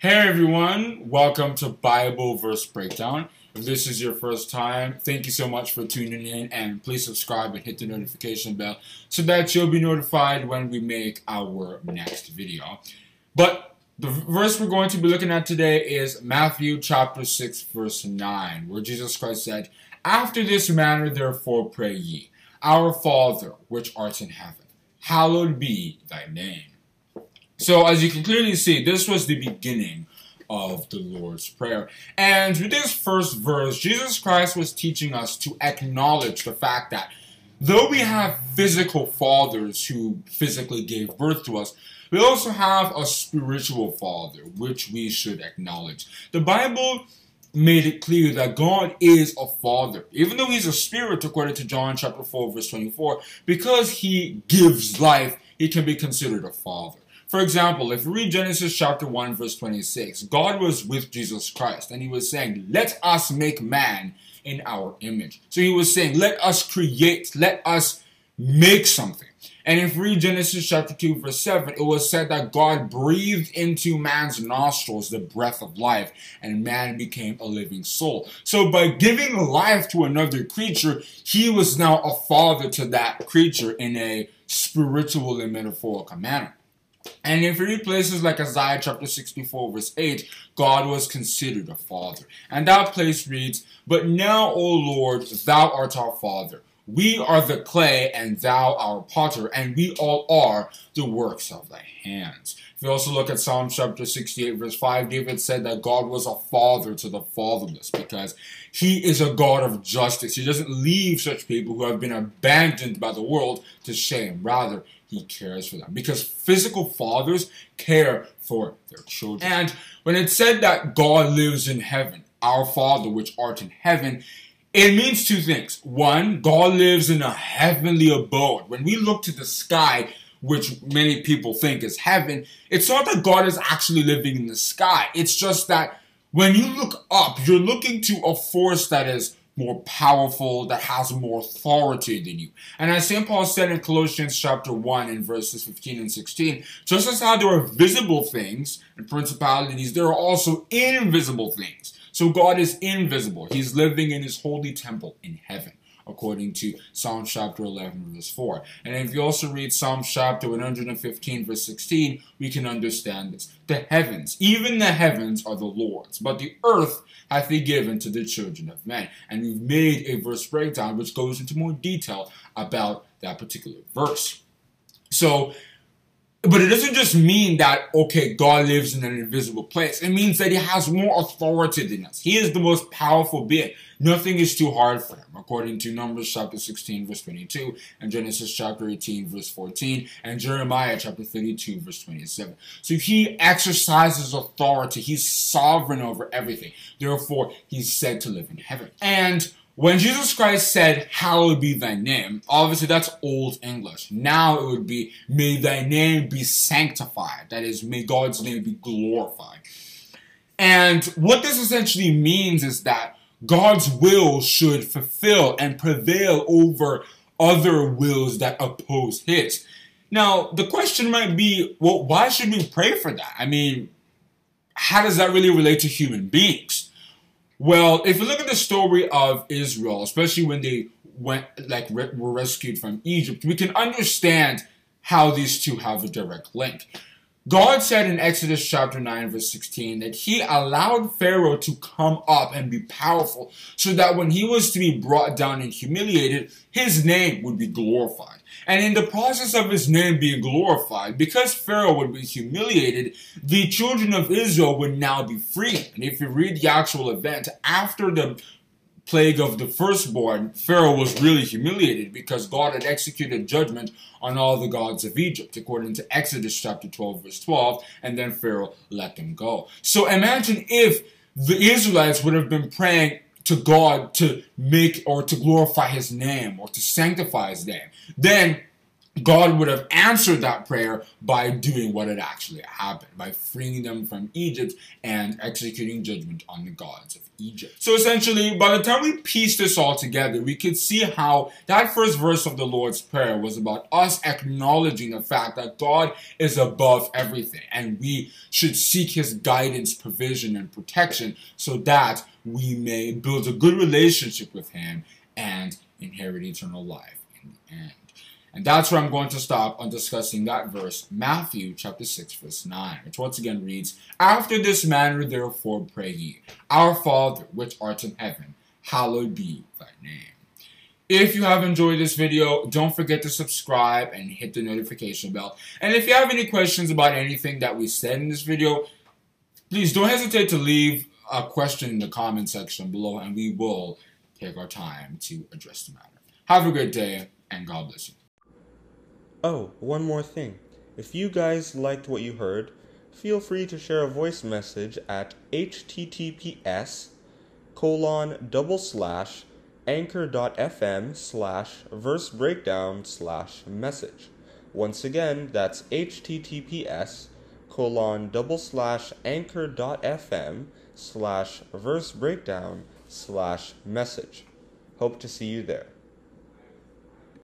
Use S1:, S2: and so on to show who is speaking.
S1: Hey everyone, welcome to Bible Verse Breakdown. If this is your first time, thank you so much for tuning in and please subscribe and hit the notification bell so that you'll be notified when we make our next video. But the verse we're going to be looking at today is Matthew chapter 6 verse 9 where Jesus Christ said, After this manner therefore pray ye, Our Father which art in heaven, hallowed be thy name. So as you can clearly see, this was the beginning of the Lord's Prayer. And with this first verse, Jesus Christ was teaching us to acknowledge the fact that though we have physical fathers who physically gave birth to us, we also have a spiritual father, which we should acknowledge. The Bible made it clear that God is a father, even though he's a spirit, according to John chapter 4, verse 24, because he gives life, he can be considered a father. For example, if we read Genesis chapter 1 verse 26, God was with Jesus Christ and he was saying, let us make man in our image. So he was saying, let us create, let us make something. And if we read Genesis chapter 2 verse 7, it was said that God breathed into man's nostrils the breath of life and man became a living soul. So by giving life to another creature, he was now a father to that creature in a spiritual and metaphorical manner. And if you read places like Isaiah chapter 64 verse 8, God was considered a father. And that place reads, But now, O Lord, thou art our father. We are the clay, and thou our potter, and we all are the works of thy hands. If you also look at Psalm chapter 68, verse 5, David said that God was a father to the fatherless because he is a God of justice. He doesn't leave such people who have been abandoned by the world to shame. Rather, he cares for them because physical fathers care for their children. And when it said that God lives in heaven, our Father which art in heaven, it means two things. One, God lives in a heavenly abode. When we look to the sky, which many people think is heaven, it's not that God is actually living in the sky. It's just that when you look up, you're looking to a force that is more powerful, that has more authority than you. And as St. Paul said in Colossians chapter 1 in verses 15 and 16, just as how there are visible things and principalities, there are also invisible things. So God is invisible. He's living in his holy temple in heaven according to Psalm chapter 11, verse 4. And if you also read Psalm chapter 115, verse 16, we can understand this. The heavens, even the heavens are the Lord's, but the earth hath he given to the children of men. And we've made a verse breakdown which goes into more detail about that particular verse. So, but it doesn't just mean that, okay, God lives in an invisible place. It means that he has more authority than us. He is the most powerful being. Nothing is too hard for him, according to Numbers chapter 16, verse 22, and Genesis chapter 18, verse 14, and Jeremiah chapter 32, verse 27. So he exercises authority. He's sovereign over everything. Therefore, he's said to live in heaven. And when Jesus Christ said, Hallowed be thy name, obviously that's Old English. Now it would be, May thy name be sanctified. That is, may God's name be glorified. And what this essentially means is that God's will should fulfill and prevail over other wills that oppose his. Now, the question might be, well, why should we pray for that? I mean, how does that really relate to human beings? Well, if you look at the story of Israel, especially when they went, like, were rescued from Egypt, we can understand how these two have a direct link. God said in Exodus chapter 9 verse 16 that he allowed Pharaoh to come up and be powerful so that when he was to be brought down and humiliated, his name would be glorified. And in the process of his name being glorified, because Pharaoh would be humiliated, the children of Israel would now be free. And if you read the actual event, after the plague of the firstborn, Pharaoh was really humiliated because God had executed judgment on all the gods of Egypt, according to Exodus chapter 12, verse 12, and then Pharaoh let them go. So imagine if the Israelites would have been praying to God to make or to glorify his name or to sanctify his name. Then God would have answered that prayer by doing what had actually happened, by freeing them from Egypt and executing judgment on the gods of Egypt. So essentially, by the time we piece this all together, we could see how that first verse of the Lord's Prayer was about us acknowledging the fact that God is above everything and we should seek His guidance, provision, and protection so that we may build a good relationship with Him and inherit eternal life in the end. And that's where I'm going to stop on discussing that verse, Matthew chapter 6, verse 9, which once again reads, After this manner therefore pray ye, Our Father which art in heaven, hallowed be thy name. If you have enjoyed this video, don't forget to subscribe and hit the notification bell. And if you have any questions about anything that we said in this video, please don't hesitate to leave a question in the comment section below and we will take our time to address the matter. Have a great day and God bless you.
S2: Oh, one more thing. If you guys liked what you heard, feel free to share a voice message at https colon double slash anchor.fm slash verse breakdown slash message. Once again, that's https colon double slash anchor.fm slash verse breakdown slash message. Hope to see you there.